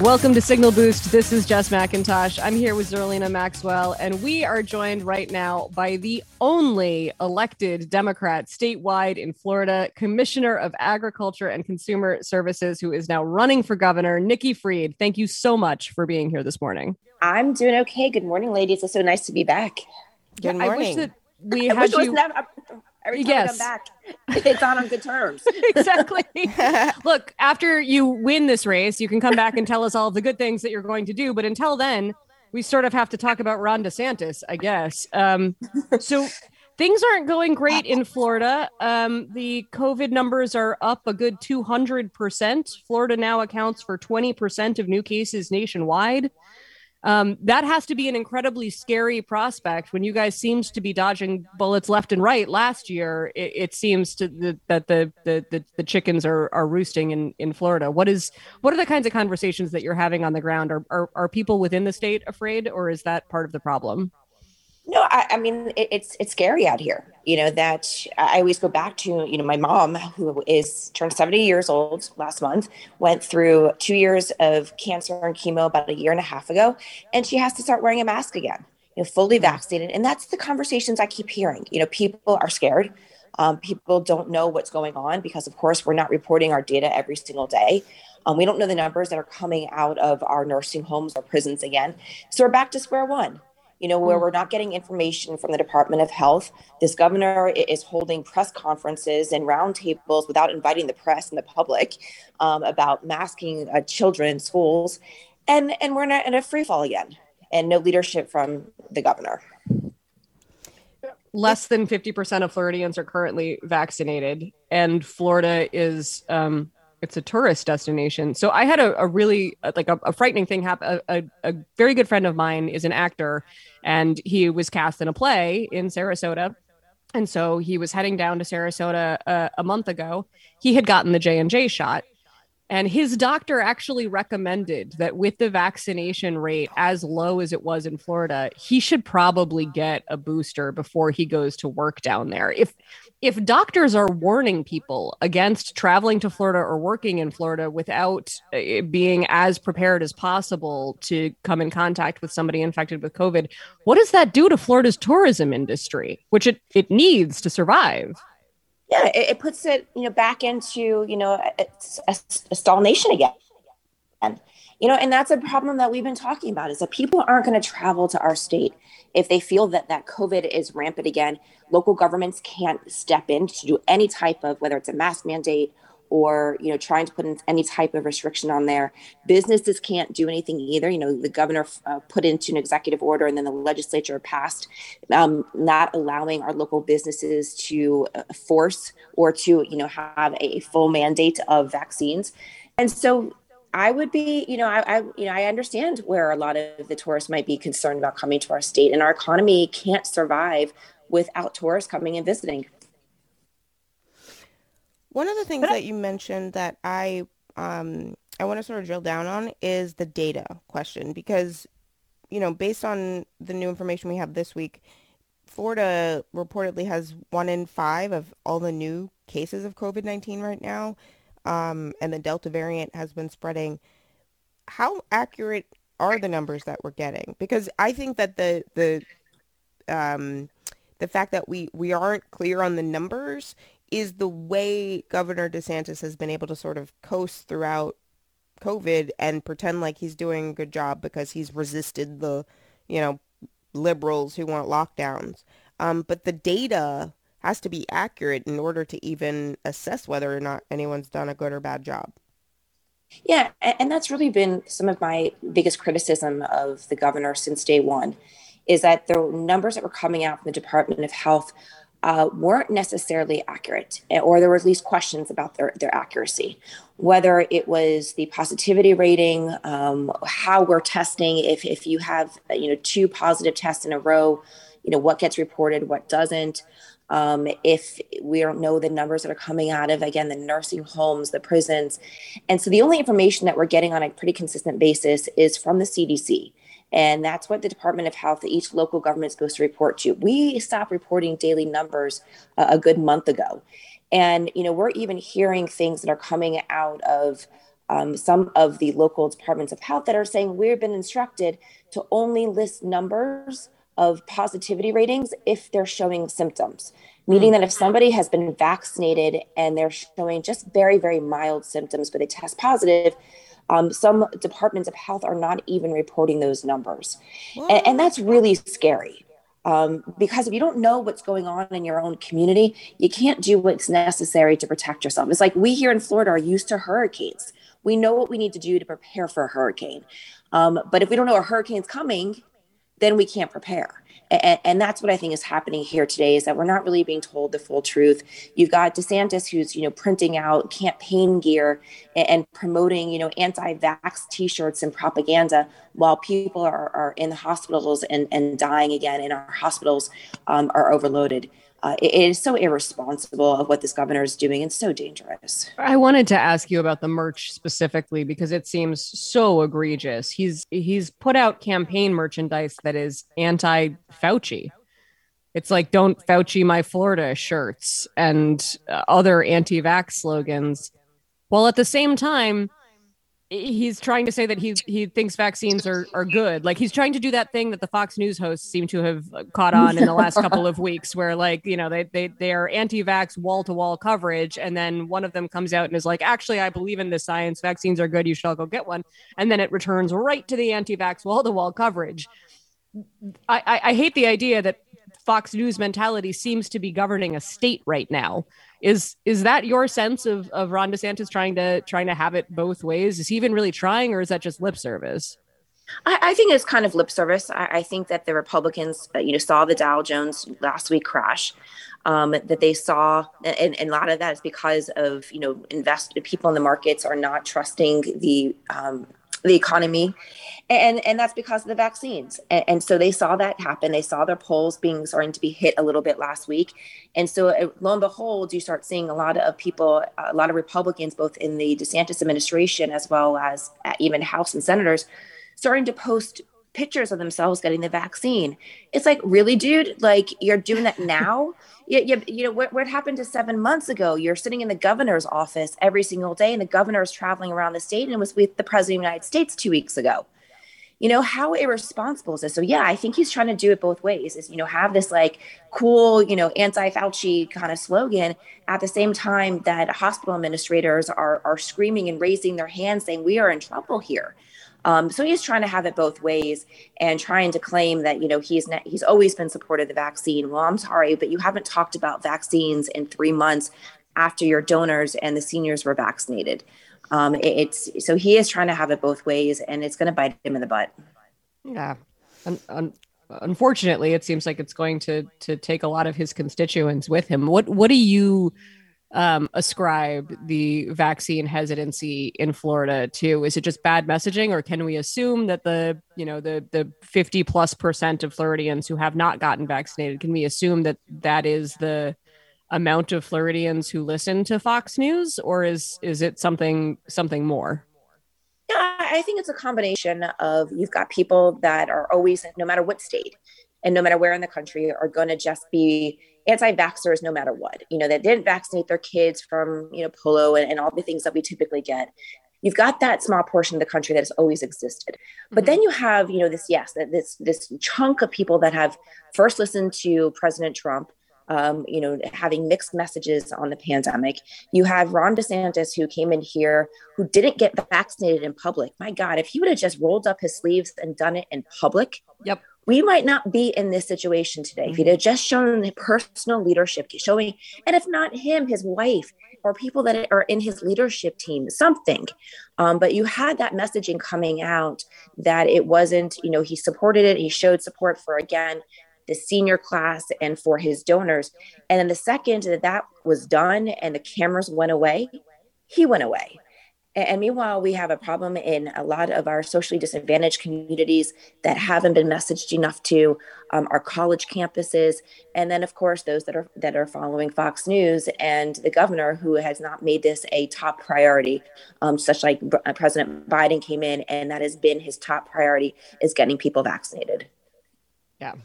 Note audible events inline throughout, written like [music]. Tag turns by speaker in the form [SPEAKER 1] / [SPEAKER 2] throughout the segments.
[SPEAKER 1] Welcome to Signal Boost. This is Jess McIntosh. I'm here with Zerlina Maxwell, and we are joined right now by the only elected Democrat statewide in Florida, Commissioner of Agriculture and Consumer Services, who is now running for governor, Nikki Fried. Thank you so much for being here this morning.
[SPEAKER 2] I'm doing okay. Good morning, ladies. It's so nice to be back.
[SPEAKER 1] Good morning. I wish that we
[SPEAKER 2] I
[SPEAKER 1] had you.
[SPEAKER 2] Every time yes. I come back, it's on on good terms. [laughs]
[SPEAKER 1] exactly. [laughs] Look, after you win this race, you can come back and tell us all the good things that you're going to do. But until then, we sort of have to talk about Ron DeSantis, I guess. Um, so things aren't going great in Florida. Um, the COVID numbers are up a good 200%. Florida now accounts for 20% of new cases nationwide um, that has to be an incredibly scary prospect. When you guys seems to be dodging bullets left and right last year it, it seems to the, that the, the, the the chickens are are roosting in in florida. What is what are the kinds of conversations that you're having on the ground? Are are, are people within the state afraid or is that part of the problem
[SPEAKER 2] no, I, I mean it, it's it's scary out here. You know that I always go back to. You know, my mom, who is turned seventy years old last month, went through two years of cancer and chemo about a year and a half ago, and she has to start wearing a mask again. You know, fully vaccinated, and that's the conversations I keep hearing. You know, people are scared. Um, people don't know what's going on because, of course, we're not reporting our data every single day. Um, we don't know the numbers that are coming out of our nursing homes or prisons again. So we're back to square one you know, where mm. we're not getting information from the Department of Health. This governor is holding press conferences and roundtables without inviting the press and the public um, about masking uh, children in schools. And, and we're in a, in a free fall again and no leadership from the governor.
[SPEAKER 1] Less than 50% of Floridians are currently vaccinated, and Florida is um, it's a tourist destination. So I had a, a really uh, like a, a, frightening thing happen. A, a, very good friend of mine is an actor, and he was cast in a play in Sarasota. And so he was heading down to Sarasota uh, a month ago. He had gotten the J and J shot, and his doctor actually recommended that with the vaccination rate as low as it was in Florida, he should probably get a booster before he goes to work down there. If if doctors are warning people against traveling to Florida or working in Florida without uh, being as prepared as possible to come in contact with somebody infected with COVID, what does that do to Florida's tourism industry, which it, it needs to survive?
[SPEAKER 2] Yeah, it, it puts it, you know, back into, you know, a, a, nation again. You know, and that's a problem that we've been talking about is that people aren't going to travel to our state if they feel that that COVID is rampant again, local governments can't step in to do any type of whether it's a mask mandate or you know trying to put in any type of restriction on there. Businesses can't do anything either. You know the governor uh, put into an executive order and then the legislature passed um, not allowing our local businesses to uh, force or to you know have a full mandate of vaccines. And so I would be, you know, I, I, you know, I understand where a lot of the tourists might be concerned about coming to our state, and our economy can't survive without tourists coming and visiting.
[SPEAKER 3] One of the things that you mentioned that I, um, I want to sort of drill down on is the data question because, you know, based on the new information we have this week, Florida reportedly has one in five of all the new cases of COVID 19 right now um, and the Delta variant has been spreading. How accurate are the numbers that we're getting? Because I think that the the um, the fact that we we aren't clear on the numbers is the way Governor DeSantis has been able to sort of coast throughout COVID and pretend like he's doing a good job because he's resisted the, you know, liberals who want lockdowns. Um, but the data has to be accurate in order to even assess whether or not anyone's done a good or bad job.
[SPEAKER 2] Yeah, and that's really been some of my biggest criticism of the governor since day one is that the numbers that were coming out from the Department of Health uh, weren't necessarily accurate, eh, or there were at least questions about their, their accuracy. Whether it was the positivity rating, um, how we're testing, if, if you have you know two positive tests in a row, you know what gets reported, what doesn't. Um, if we don't know the numbers that are coming out of again the nursing homes, the prisons, and so the only information that we're getting on a pretty consistent basis is from the CDC. And that's what the Department of Health, each local government is supposed to report to. We stopped reporting daily numbers uh, a good month ago. And, you know, we're even hearing things that are coming out of um, some of the local departments of health that are saying we've been instructed to only list numbers of positivity ratings if they're showing symptoms, meaning that if somebody has been vaccinated and they're showing just very, very mild symptoms, but they test positive, um, some departments of health are not even reporting those numbers. And, and, that's really scary. Um, because if you don't know what's going on in your own community, you can't do what's necessary to protect yourself. It's like we here in Florida are used to hurricanes. We know what we need to do to prepare for a hurricane. Um, but if we don't know a hurricane's coming, then we can't prepare. And, and, that's what I think is happening here today is that we're not really being told the full truth. You've got DeSantis who's you know printing out campaign gear and, and promoting you know anti-vax T-shirts and propaganda while people are, are in the hospitals and, and dying again, and our hospitals um, are overloaded uh, it, it is so irresponsible of what this governor is doing and so dangerous.
[SPEAKER 1] I wanted to ask you about the merch specifically because it seems so egregious. He's he's put out campaign merchandise that is anti Fauci. It's like "Don't Fauci my Florida" shirts and uh, other anti-vax slogans, while at the same time he's trying to say that he he thinks vaccines are are good. Like he's trying to do that thing that the Fox News hosts seem to have uh, caught on in the last couple of weeks, where like you know they they they are anti-vax wall to wall coverage, and then one of them comes out and is like, actually, I believe in this science. Vaccines are good. You should all go get one, and then it returns right to the anti-vax wall to wall coverage. I, I I hate the idea that Fox News mentality seems to be governing a state right now is is that your sense of of Ron DeSantis trying to trying to have it both ways? Is he even really trying, or is that just lip service?
[SPEAKER 2] I, I think it's kind of lip service. I, I think that the Republicans, uh, you know, saw the Dow Jones last week crash. Um, that they saw, and, and, a lot of that is because of you know, invest people in the markets are not trusting the um, the economy. And and that's because of the vaccines. And, and, so they saw that happen. They saw their polls being starting to be hit a little bit last week. And so uh, lo and behold you start seeing a lot of people a lot of republicans both in the desantis administration as well as uh, even house and senators starting to post pictures of themselves getting the vaccine. It's like, really, dude? Like, you're doing that [laughs] now? you, you, you know, what, what happened to seven months ago? You're sitting in the governor's office every single day, and the governor is traveling around the state and was with the president of the United States two weeks ago. You know, how irresponsible is this? So, yeah, I think he's trying to do it both ways is, you know, have this like cool, you know, anti Fauci kind of slogan at the same time that hospital administrators are, are screaming and raising their hands saying, we are in trouble here um, so he's trying to have it both ways and trying to claim that you know he's he's always been supportive of the vaccine. Well, I'm sorry, but you haven't talked about vaccines in three months after your donors and the seniors were vaccinated. Um, it, it's so he is trying to have it both ways, and it's going to bite him in the butt.
[SPEAKER 1] Yeah. Un- un- unfortunately, it seems like it's going to to take a lot of his constituents with him. What what do you um, ascribe the vaccine hesitancy in Florida to? Is it just bad messaging, or can we assume that the you know the the fifty plus percent of Floridians who have not gotten vaccinated can we assume that that is the amount of Floridians who listen to Fox News, or is is it something something more?
[SPEAKER 2] Yeah, I think it's a combination of you've got people that are always, no matter what state and no matter where in the country, are going to just be anti-vaxxers no matter what. You know they didn't vaccinate their kids from you know polio and, and all the things that we typically get. You've got that small portion of the country that has always existed. But mm-hmm. then you have you know this yes this this chunk of people that have first listened to president trump um, you know, having mixed messages on the pandemic. You have Ron DeSantis, who came in here, who didn't get vaccinated in public. My God, if he would have just rolled up his sleeves and done it in public,
[SPEAKER 1] yep
[SPEAKER 2] we might not be in this situation today if he'd have just shown the personal leadership, showing, and if not him, his wife or people that are in his leadership team, something. Um, but you had that messaging coming out that it wasn't, you know, he supported it, he showed support for again the senior class and for his donors. And then the second that that was done and the cameras went away, he went away. And meanwhile, we have a problem in a lot of our socially disadvantaged communities that haven't been messaged enough to um, our college campuses, and then of course those that are that are following Fox News and the governor who has not made this a top priority. Um, such like uh, President Biden came in, and that has been his top priority is getting people vaccinated.
[SPEAKER 1] Yeah,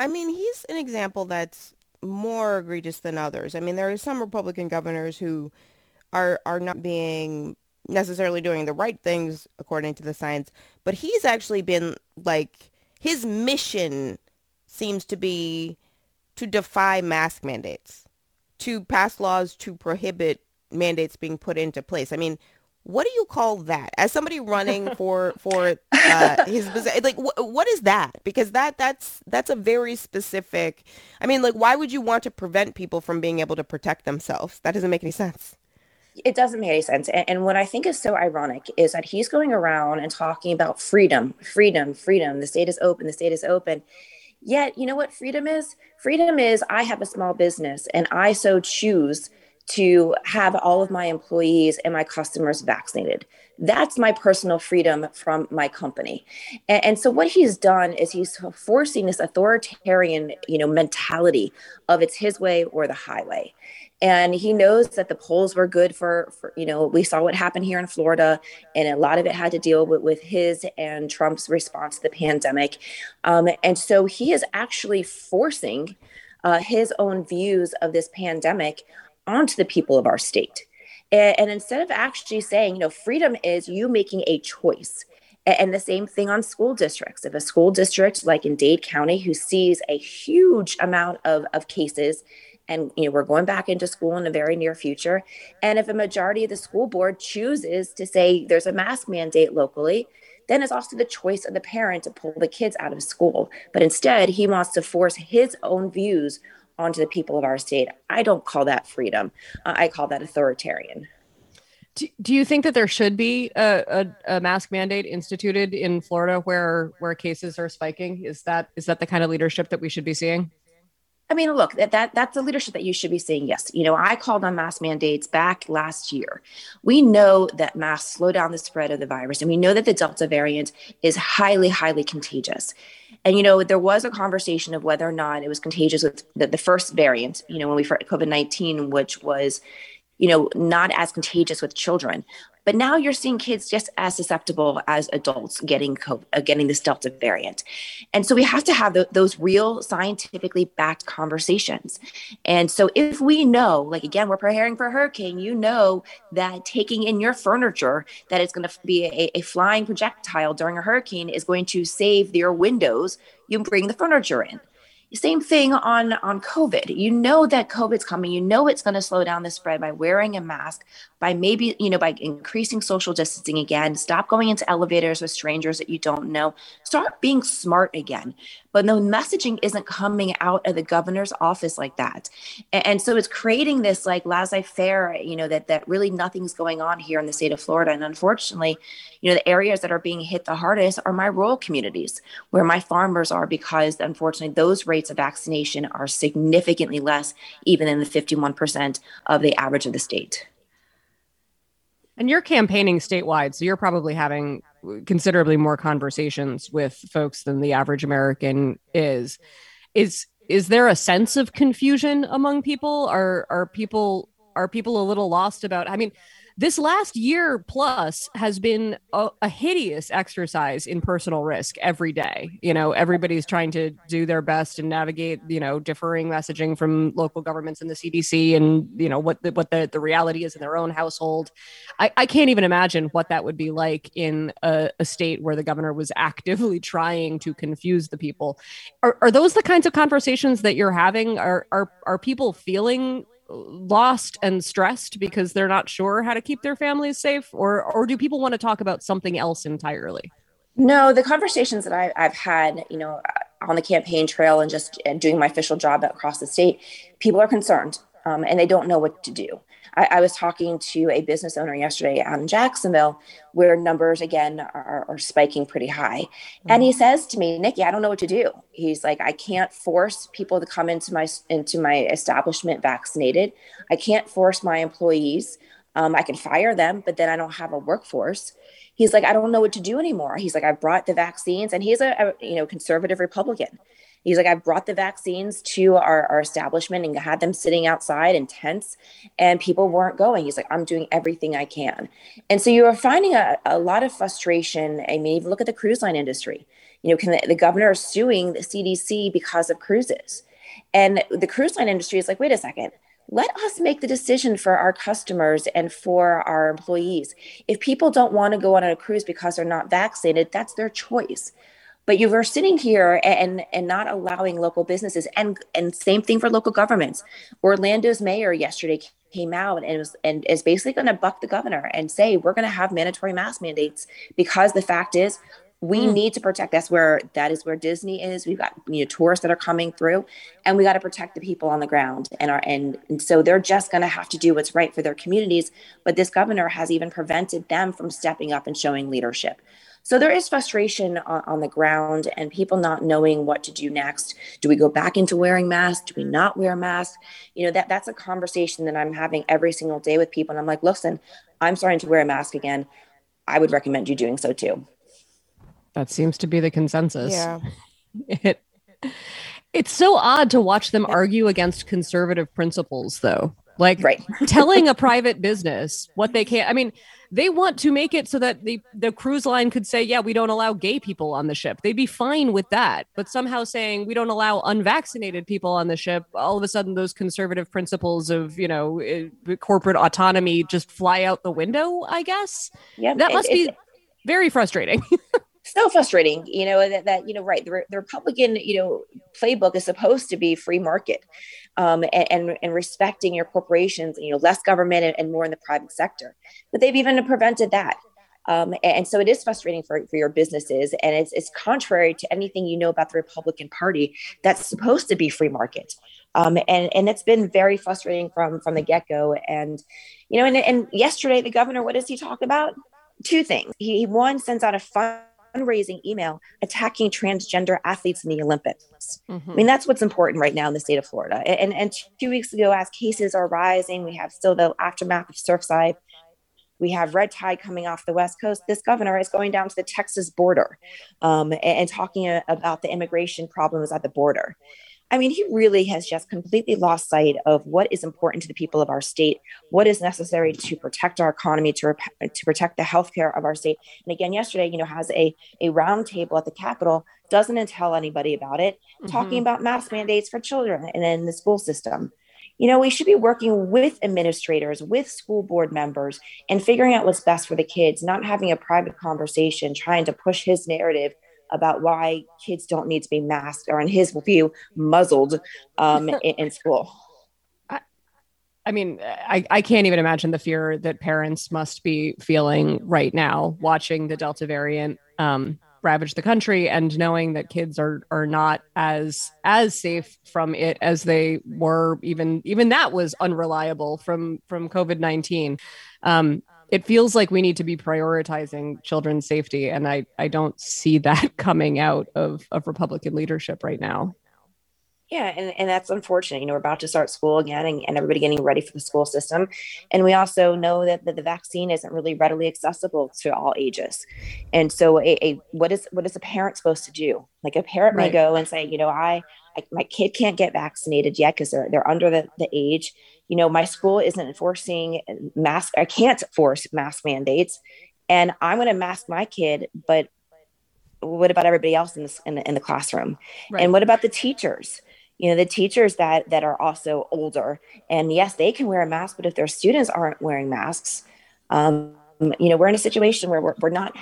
[SPEAKER 3] I mean he's an example that's more egregious than others. I mean there are some Republican governors who are are not being necessarily doing the right things according to the science, but he's actually been like his mission seems to be to defy mask mandates, to pass laws to prohibit mandates being put into place. I mean, what do you call that? As somebody running [laughs] for for uh, his like, wh- what is that? Because that that's that's a very specific. I mean, like, why would you want to prevent people from being able to protect themselves? That doesn't make any sense
[SPEAKER 2] it doesn't make any sense. And, and, what I think is so ironic is that he's going around and talking about freedom, freedom, freedom. The state is open, the state is open. Yet, you know what freedom is? Freedom is I have a small business and I so choose to have all of my employees and my customers vaccinated. That's my personal freedom from my company. And, and, so what he's done is he's forcing this authoritarian, you know, mentality of it's his way or the highway and he knows that the polls were good for, for you know we saw what happened here in florida and a lot of it had to deal with, with his and trump's response to the pandemic um, and so he is actually forcing uh, his own views of this pandemic onto the people of our state and, and instead of actually saying you know freedom is you making a choice and the same thing on school districts. If a school district like in Dade County, who sees a huge amount of, of cases and you know we're going back into school in the very near future and if a majority of the school board chooses to say there's a mask mandate locally then it's also the choice of the parent to pull the kids out of school but instead he wants to force his own views onto the people of our state i don't call that freedom uh, i call that authoritarian
[SPEAKER 1] do, do you think that there should be a, a, a, mask mandate instituted in Florida where where cases are spiking? Is that is that the kind of leadership that we should be seeing?
[SPEAKER 2] I mean, look, that, that that's the leadership that you should be seeing. Yes, you know, I called on mask mandates back last year. We know that masks slow down the spread of the virus, and we know that the Delta variant is highly, highly contagious. And you know, there was a conversation of whether or not it was contagious with the, the first variant. You know, when we for COVID nineteen, which was you know, not as contagious with children. But now you're seeing kids just as susceptible as adults getting COVID, uh, getting this Delta variant, and so we have to have the, those real scientifically backed conversations. And so if we know, like again, we're preparing for a hurricane, you know that taking in your furniture that is going to be a, a flying projectile during a hurricane is going to save your windows. You bring the furniture in same thing on on covid. You know that covid's coming. You know it's going to slow down the spread by wearing a mask by maybe you know by increasing social distancing again stop going into elevators with strangers that you don't know start being smart again. But the messaging isn't coming out of the governor's office like that. And, and so it's creating this like laissez-faire you know that that really nothing's going on here in the state of florida. And unfortunately you know the areas that are being hit the hardest are my rural communities where my farmers are because unfortunately those rates of vaccination are significantly less even than the 51% of the average of the state
[SPEAKER 1] and you're campaigning statewide so you're probably having considerably more conversations with folks than the average american is. Is is there a sense of confusion among people? Are are people are people a little lost about i mean this last year plus has been a, a, hideous exercise in personal risk every day. You know, everybody's trying to do their best and navigate, you know, differing messaging from local governments and the CDC and, you know, what the, what the, the reality is in their own household. I, I can't even imagine what that would be like in a, a state where the governor was actively [laughs] trying to confuse the people. Are, are those the kinds of conversations that you're having? Are, are, are people feeling lost and stressed because they're not sure how to keep their families safe or or do people want to talk about something else entirely?
[SPEAKER 2] No the conversations that I, i've had you know on the campaign trail and just doing my official job across the state people are concerned um, and they don't know what to do I, I, was talking to a business owner yesterday out in Jacksonville where numbers again are, are spiking pretty high. Mm-hmm. And he says to me, Nikki, I don't know what to do. He's like, I can't force people to come into my into my establishment vaccinated. I can't force my employees. Um, I can fire them, but then I don't have a workforce. He's like, I don't know what to do anymore. He's like, I brought the vaccines, and he's a, a you know conservative Republican. He's like, I've brought the vaccines to our, our establishment and had them sitting outside in tents, and people weren't going. He's like, I'm doing everything I can. And so you are finding a, a lot of frustration. I mean, even look at the cruise line industry. You know, can the, the governor is suing the CDC because of cruises. And the cruise line industry is like, wait a second, let us make the decision for our customers and for our employees. If people don't want to go on a cruise because they're not vaccinated, that's their choice but you were sitting here and and not allowing local businesses and and same thing for local governments. Orlando's mayor yesterday came out and was and is basically going to buck the governor and say we're going to have mandatory mask mandates because the fact is we mm. need to protect that's where that is where disney is. We've got you know tourists that are coming through and we got to protect the people on the ground and our and, and so they're just going to have to do what's right for their communities. But this governor has even prevented them from stepping up and showing leadership so there is frustration on, on, the ground and people not knowing what to do next. Do we go back into wearing masks? Do we not wear masks? You know, that that's a conversation that I'm having every single day with people. And I'm like, listen, I'm starting to wear a mask again. I would recommend you doing so too.
[SPEAKER 1] That seems to be the consensus.
[SPEAKER 3] Yeah. [laughs]
[SPEAKER 1] It it's so odd to watch them argue against conservative principles though. Like right. telling a [laughs] private business what they can't. I mean, they want to make it so that the the cruise line could say, yeah, we don't allow gay people on the ship. They'd be fine with that. But somehow saying we don't allow unvaccinated people on the ship, all of a sudden those conservative principles of you know eh, corporate autonomy just fly out the window. I guess. Yeah, that must it, be very frustrating. [laughs]
[SPEAKER 2] so frustrating you know that, that you know right the, the republican you know playbook is supposed to be free market um, and, and, and respecting your corporations you know less government and, and, more in the private sector. But they've even prevented that. Um, and so it is frustrating for, for your businesses and it's, it's contrary to anything you know about the republican party that's supposed to be free market. Um, and and it's been very frustrating from from the get-go. And you know and, and yesterday the governor what does he talk about? Two things. He one sends out a fund fundraising email attacking transgender athletes in the Olympics. Mm-hmm. I mean, that's what's important right now in the state of Florida. And, and two weeks ago, as cases are rising, we have still the aftermath of Surfside. We have red tide coming off the West Coast. This governor is going down to the Texas border um, and, and, talking about the immigration problems at the border. I mean, he really has just completely lost sight of what is important to the people of our state, what is necessary to protect our economy, to, rep- to protect the healthcare of our state. And again, yesterday, you know, has a, a roundtable at the Capitol, doesn't tell anybody about it, mm-hmm. talking about mask mandates for children and in the school system. You know, we should be working with administrators, with school board members, and figuring out what's best for the kids, not having a private conversation, trying to push his narrative about why kids don't need to be masked or in his view muzzled um, [laughs] in, in, school
[SPEAKER 1] I, mean, I, I can't even imagine the fear that parents must be feeling right now watching the Delta variant um, ravage the country and knowing that kids are are not as as safe from it as they were even even that was unreliable from from COVID-19. Um, it feels like we need to be prioritizing children's safety and i i don't see that [laughs] coming out of of republican leadership right now.
[SPEAKER 2] Yeah and, and that's unfortunate. You know we're about to start school again and, and everybody getting ready for the school system. And we also know that, that the vaccine isn't really readily accessible to all ages. And so a, a what is what is a parent supposed to do? Like a parent right. may go and say you know i, I my kid can't get vaccinated yet because they're they're under the, the age you know, my school isn't enforcing mask, I can't force mask mandates, and I'm going to mask my kid, but what about everybody else in, this, in, the, in the classroom? Right. And what about the teachers? You know, the teachers that that are also older, and yes, they can wear a mask, but if their students aren't wearing masks, um, you know, we're in a situation where we're, we're not,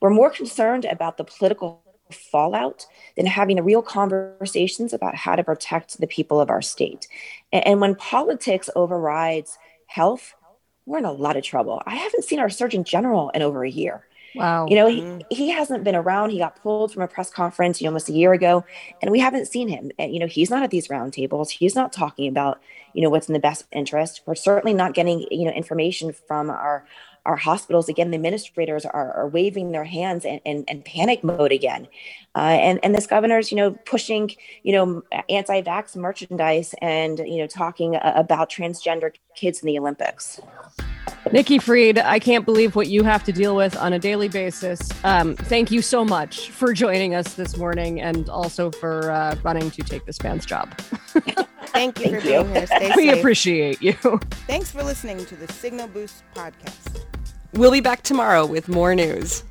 [SPEAKER 2] we're more concerned about the political fallout than having the real conversations about how to protect the people of our state. And, and when politics overrides health, we're in a lot of trouble. I haven't seen our Surgeon General in over a year.
[SPEAKER 1] Wow.
[SPEAKER 2] You know, he, mm-hmm. he hasn't been around. He got pulled from a press conference, you know, almost a year ago, and we haven't seen him. And, you know, he's not at these roundtables. He's not talking about, you know, what's in the best interest. We're certainly not getting, you know, information from our our hospitals again the administrators are, are waving their hands and, and, and panic mode again uh, and and this governor's you know pushing you know anti-vax merchandise and you know talking about transgender kids in the olympics
[SPEAKER 1] Nikki Fried, I can't believe what you have to deal with on a daily basis. Um, thank you so much for joining us this morning and also for uh, running to take this man's job. [laughs]
[SPEAKER 3] Thank you for being here. Stay [laughs]
[SPEAKER 1] we
[SPEAKER 3] safe.
[SPEAKER 1] appreciate you.
[SPEAKER 3] Thanks for listening to the Signal Boost podcast.
[SPEAKER 4] We'll be back tomorrow with more news.